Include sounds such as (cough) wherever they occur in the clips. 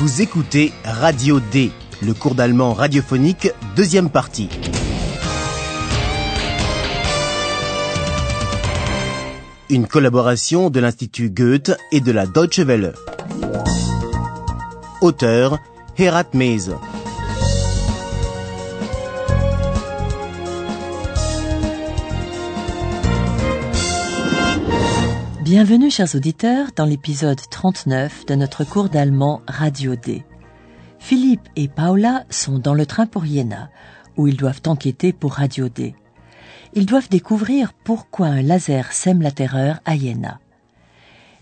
Vous écoutez Radio D, le cours d'allemand radiophonique, deuxième partie. Une collaboration de l'Institut Goethe et de la Deutsche Welle. Auteur Herat Mese. Bienvenue chers auditeurs dans l'épisode 39 de notre cours d'allemand Radio D. Philippe et Paula sont dans le train pour Iéna, où ils doivent enquêter pour Radio D. Ils doivent découvrir pourquoi un laser sème la terreur à Iéna.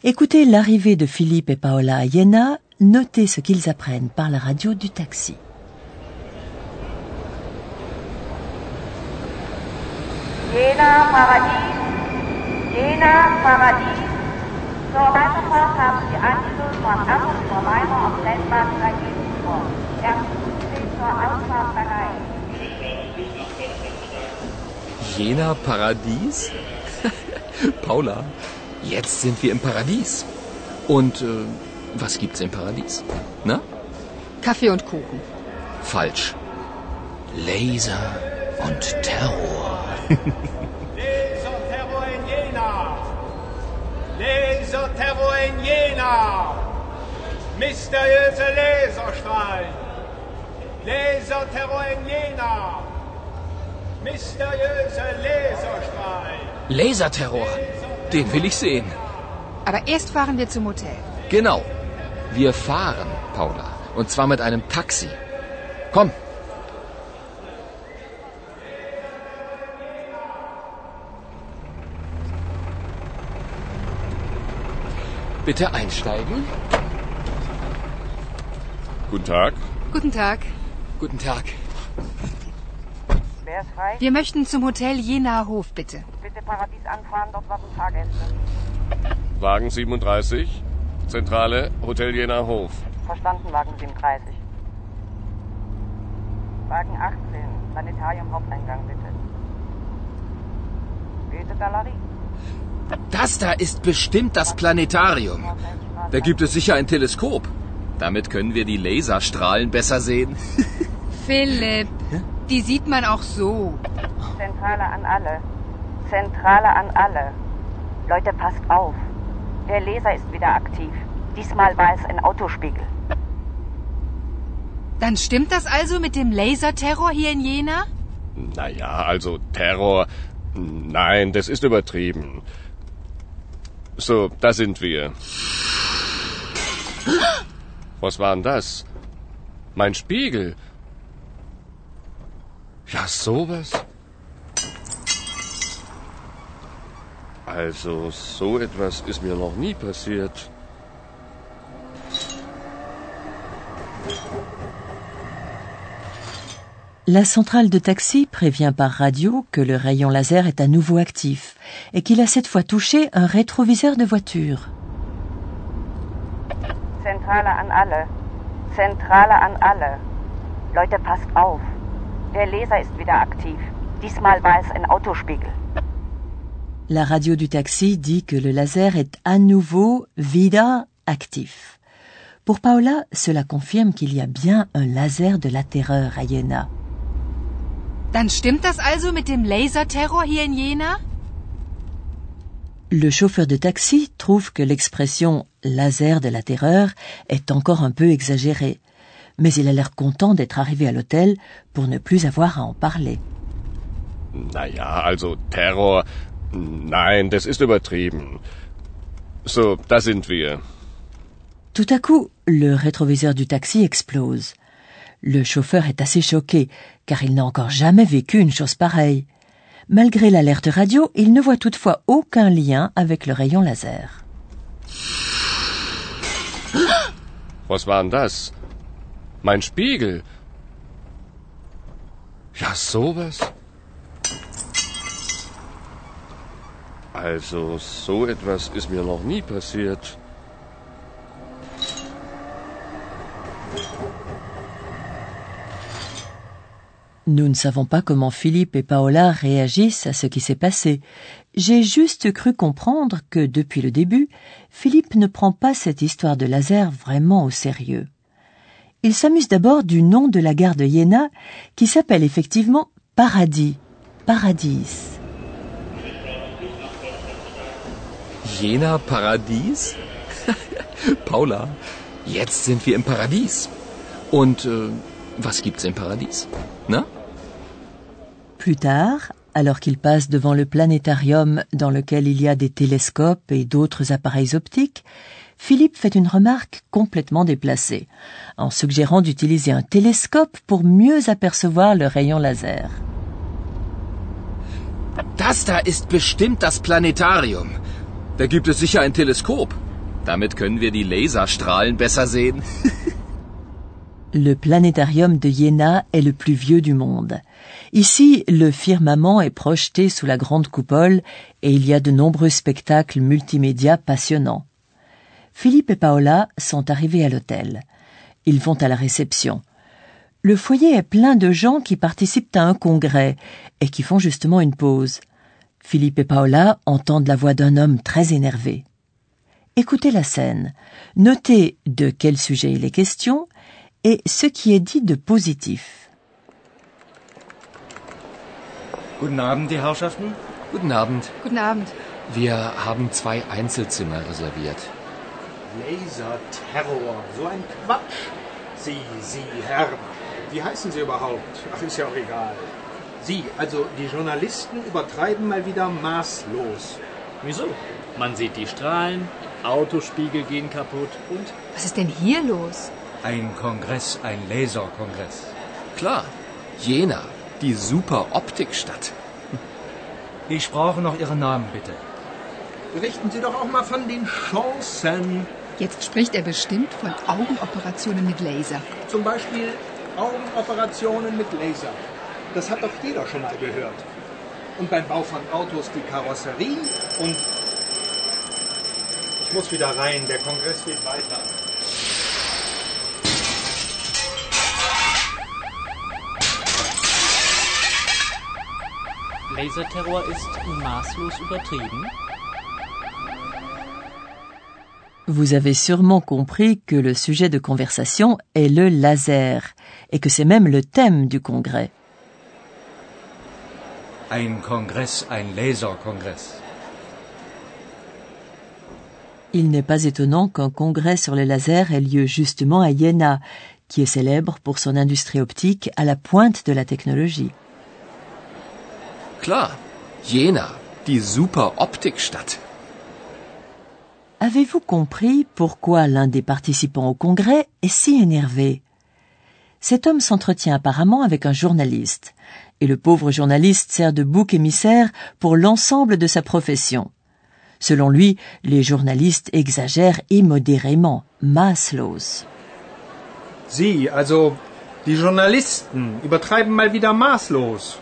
Écoutez l'arrivée de Philippe et Paola à Iéna, notez ce qu'ils apprennent par la radio du taxi. Jena Paradies, Jena Paradies. Zur Weiterfahrt haben Sie Anschluss von Abbott zur Weimar auf. Erstens zur Ausfahrt bereit. Jena Paradies? (laughs) Paula, jetzt sind wir im Paradies. Und äh, was gibt's im Paradies? Na? Kaffee und Kuchen. Falsch. Laser und Terror. (laughs) Laserterror in Jena! Laserterror in Jena! Mysteriöse Laserstrahlen! Laserterror in Jena! Mysteriöse Laserstrahlen! Laserterror. Den will ich sehen. Aber erst fahren wir zum Hotel. Genau. Wir fahren, Paula. Und zwar mit einem Taxi. Komm. Bitte einsteigen. Guten Tag. Guten Tag. Guten Tag. Wer ist frei? Wir möchten zum Hotel Jena Hof, bitte. Bitte Paradies anfahren, dort warten Fahrgäste. Wagen 37. Zentrale Hotel Jena Hof. Verstanden, Wagen 37. Wagen 18, Planetarium Haupteingang, bitte. Goethe-Galerie. Das da ist bestimmt das Planetarium. Da gibt es sicher ein Teleskop. Damit können wir die Laserstrahlen besser sehen. (laughs) Philipp, die sieht man auch so. Zentrale an alle. Zentrale an alle. Leute, passt auf. Der Laser ist wieder aktiv. Diesmal war es ein Autospiegel. Dann stimmt das also mit dem Laserterror hier in Jena? Naja, also Terror. Nein, das ist übertrieben. So, da sind wir. Was war denn das? Mein Spiegel. Ja, sowas. Also, so etwas ist mir noch nie passiert. La centrale de taxi prévient par radio que le rayon laser est à nouveau actif et qu'il a cette fois touché un rétroviseur de voiture. Zentrale an alle. Zentrale an alle. Leute, passt auf. Der Laser ist wieder aktiv. Diesmal war es ein Autospiegel. La radio du taxi dit que le laser est à nouveau wieder actif. Pour Paola, cela confirme qu'il y a bien un laser de la terreur à Jena. Dann stimmt das also mit dem Laserterror hier in Jena? Le chauffeur de taxi trouve que l'expression laser de la terreur est encore un peu exagérée, mais il a l'air content d'être arrivé à l'hôtel pour ne plus avoir à en parler. Naja, also Terror. Nein, das ist übertrieben. So, da sind wir. Tout à coup, le rétroviseur du taxi explose. Le chauffeur est assez choqué, car il n'a encore jamais vécu une chose pareille. Malgré l'alerte radio, il ne voit toutefois aucun lien avec le rayon laser. (gasps) Was war denn das? Mein Spiegel. Ja, sowas. Also, so etwas ist mir noch nie passiert. Nous ne savons pas comment Philippe et Paola réagissent à ce qui s'est passé. J'ai juste cru comprendre que, depuis le début, Philippe ne prend pas cette histoire de laser vraiment au sérieux. Il s'amuse d'abord du nom de la gare de Jena, qui s'appelle effectivement Paradis. Paradis. Jena Paradies? (laughs) Paula, jetzt sind wir im Paradies. Und äh, was gibt's im Paradies? Na? Plus tard, alors qu'il passe devant le planétarium dans lequel il y a des télescopes et d'autres appareils optiques, Philippe fait une remarque complètement déplacée, en suggérant d'utiliser un télescope pour mieux apercevoir le rayon laser. Das da ist bestimmt das Planetarium. Da gibt es sicher ein Teleskop. Damit können wir die Laserstrahlen besser sehen. (laughs) Le planétarium de Jena est le plus vieux du monde. Ici, le firmament est projeté sous la grande coupole et il y a de nombreux spectacles multimédia passionnants. Philippe et Paola sont arrivés à l'hôtel. Ils vont à la réception. Le foyer est plein de gens qui participent à un congrès et qui font justement une pause. Philippe et Paola entendent la voix d'un homme très énervé. Écoutez la scène. Notez de quel sujet il est question et ce qui est dit de positif. Guten Abend, die Herrschaften. Guten Abend. Guten Abend. Wir haben zwei Einzelzimmer reserviert. Laserterror. So ein Quatsch. Sie, Sie, Herr. Wie heißen Sie überhaupt? Ach, ist ja auch egal. Sie, also die Journalisten übertreiben mal wieder maßlos. Wieso? Man sieht die Strahlen, Autospiegel gehen kaputt und Was ist denn hier los? Ein Kongress, ein Laserkongress. Klar, Jena, die super Optikstadt. Ich brauche noch Ihren Namen, bitte. Berichten Sie doch auch mal von den Chancen. Jetzt spricht er bestimmt von Augenoperationen mit Laser. Zum Beispiel Augenoperationen mit Laser. Das hat doch jeder schon mal gehört. Und beim Bau von Autos die Karosserie und... Ich muss wieder rein, der Kongress geht weiter. Laserterror ist maßlos übertrieben. Vous avez sûrement compris que le sujet de conversation est le laser et que c'est même le thème du congrès. Ein Kongress, ein Laserkongress. Il n'est pas étonnant qu'un congrès sur le laser ait lieu justement à Jena, qui est célèbre pour son industrie optique à la pointe de la technologie. Klar, Jena, die super Optikstadt. Avez-vous compris pourquoi l'un des participants au congrès est si énervé? Cet homme s'entretient apparemment avec un journaliste, et le pauvre journaliste sert de bouc émissaire pour l'ensemble de sa profession. Selon lui, les journalistes exagèrent immodérément, maßlos. Sie, also die Journalisten übertreiben mal wieder maßlos.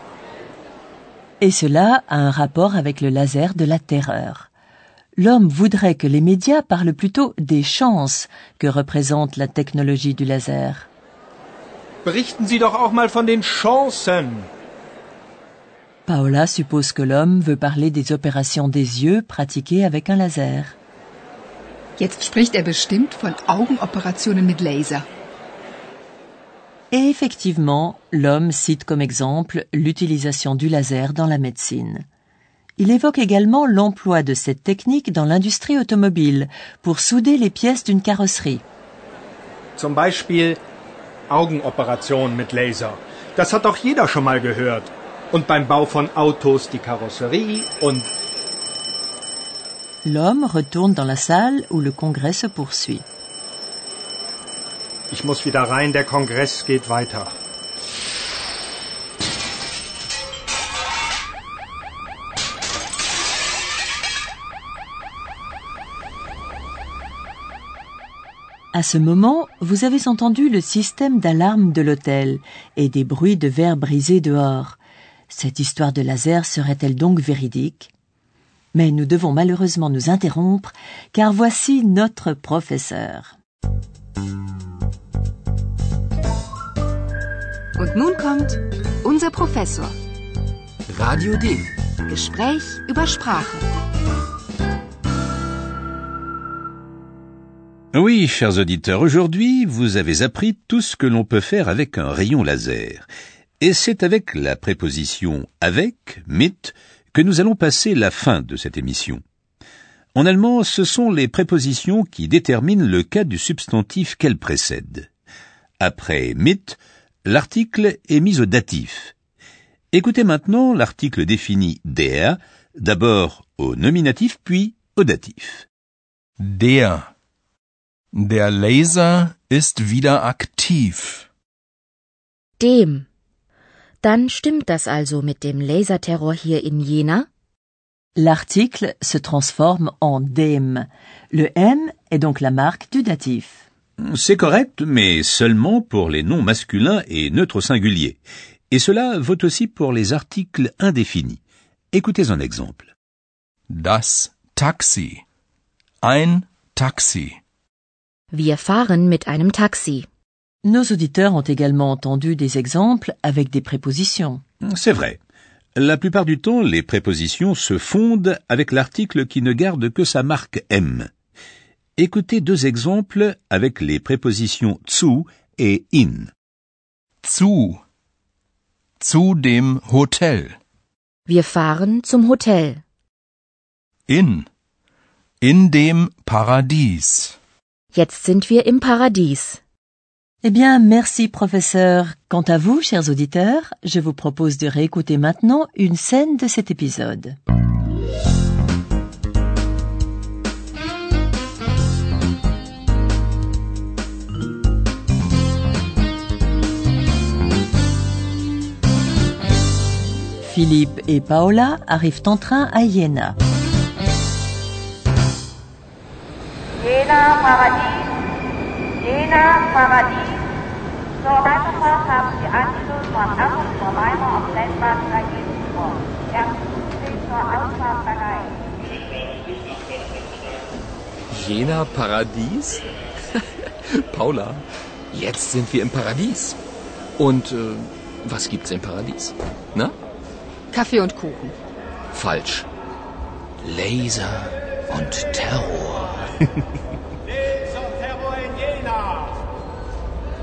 Et cela a un rapport avec le laser de la terreur. L'homme voudrait que les médias parlent plutôt des chances que représente la technologie du laser. Berichten Sie doch auch mal von den Chancen. Paola suppose que l'homme veut parler des opérations des yeux pratiquées avec un laser. Jetzt spricht er bestimmt von Augenoperationen mit Laser. Et effectivement, l'homme cite comme exemple l'utilisation du laser dans la médecine. Il évoque également l'emploi de cette technique dans l'industrie automobile pour souder les pièces d'une carrosserie. Zum Beispiel Augenoperation mit Laser. Das hat doch jeder schon mal gehört. Und beim Bau von Autos die Karosserie und... L'homme retourne dans la salle où le congrès se poursuit. Ich muss wieder rein, der Kongress geht weiter. À ce moment, vous avez entendu le système d'alarme de l'hôtel et des bruits de verres brisés dehors. Cette histoire de laser serait-elle donc véridique? Mais nous devons malheureusement nous interrompre car voici notre professeur. Und nun kommt unser Professor. Radio D. Gespräch über Sprache. Oui, chers auditeurs, aujourd'hui, vous avez appris tout ce que l'on peut faire avec un rayon laser. Et c'est avec la préposition avec, mit, que nous allons passer la fin de cette émission. En allemand, ce sont les prépositions qui déterminent le cas du substantif qu'elles précèdent. Après mit, l'article est mis au datif. Écoutez maintenant l'article défini der, d'abord au nominatif puis au datif. Der. Der Laser ist wieder aktiv. Dem. Dann stimmt das also mit dem Laserterror hier in Jena? L'article se transforme en dem. Le M est donc la marque du datif. C'est correct, mais seulement pour les noms masculins et neutres singuliers. Et cela vaut aussi pour les articles indéfinis. Écoutez un exemple. Das Taxi. Ein Taxi. Wir fahren mit einem Taxi. Nos auditeurs ont également entendu des exemples avec des prépositions. C'est vrai. La plupart du temps, les prépositions se fondent avec l'article qui ne garde que sa marque M. Écoutez deux exemples avec les prépositions zu et in. Zu. Zu dem Hotel. Wir fahren zum Hotel. In. In dem Paradies. Jetzt sind wir im Paradies. Eh bien, merci professeur. Quant à vous, chers auditeurs, je vous propose de réécouter maintenant une scène de cet épisode. Philippe et Paola arrivent en train à Iéna. Jena Paradies, Jena Paradies. Zur Weiterfahrt haben Sie Anschluss von Hamburg zur Weimar am Rennbahn Regensburg. Erstens steht zur Ausfahrt bereit. Jena Paradies? Paula, jetzt sind wir im Paradies. Und äh, was gibt's im Paradies? Na? Kaffee und Kuchen. Falsch. Laser und Terror. Laserterror in Jena!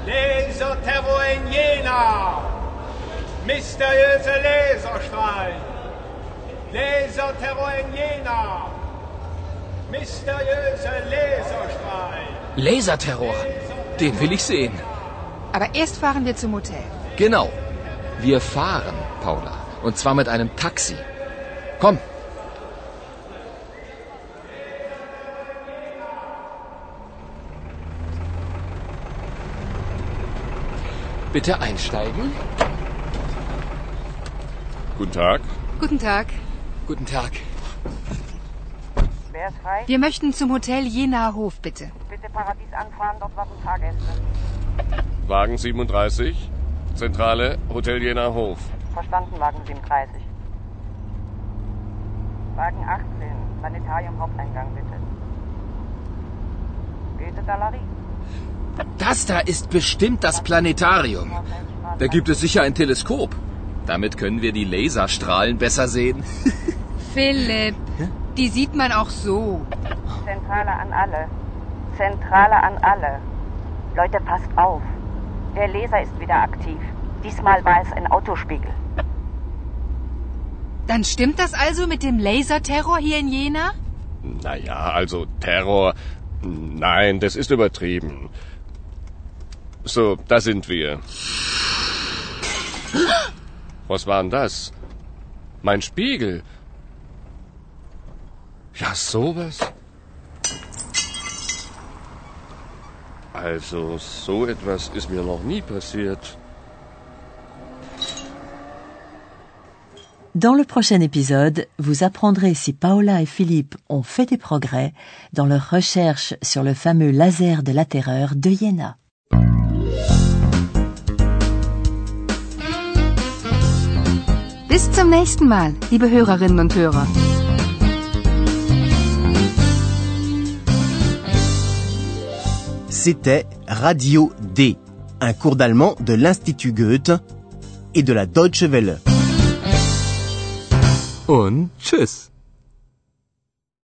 Laserterror in Jena! Mysteriöse Laserstrahlen! Laserterror in Jena! Mysteriöse Laserstrahlen! Laserterror. Den will ich sehen. Aber erst fahren wir zum Hotel. Genau. Wir fahren, Paula. Und zwar mit einem Taxi. Komm. Bitte einsteigen. Guten Tag. Guten Tag. Guten Tag. Wer ist frei? Wir möchten zum Hotel Jena Hof, bitte. Bitte Paradies anfahren, dort warten Fahrgäste. Wagen 37. Zentrale Hotel Jena Hof. Verstanden, Wagen 37. Wagen 18, Planetarium Haupteingang, bitte. Goethe-Galerie. Das da ist bestimmt das Planetarium. Da gibt es sicher ein Teleskop. Damit können wir die Laserstrahlen besser sehen. (laughs) Philipp, die sieht man auch so. Zentrale an alle. Zentrale an alle. Leute, passt auf. Der Laser ist wieder aktiv. Diesmal war es ein Autospiegel. Dann stimmt das also mit dem Laserterror hier in Jena? Naja, also Terror. Nein, das ist übertrieben. So, da sind wir. Was war denn das? Mein Spiegel. Ja, sowas. Also, so etwas ist mir noch nie passiert. Dans le prochain épisode, vous apprendrez si Paola et Philippe ont fait des progrès dans leur recherche sur le fameux laser de la terreur de Jena. Bis zum nächsten Mal, liebe Hörerinnen und Hörer. C'était Radio D, un cours d'allemand de l'Institut Goethe et de la Deutsche Welle. Und tschüss.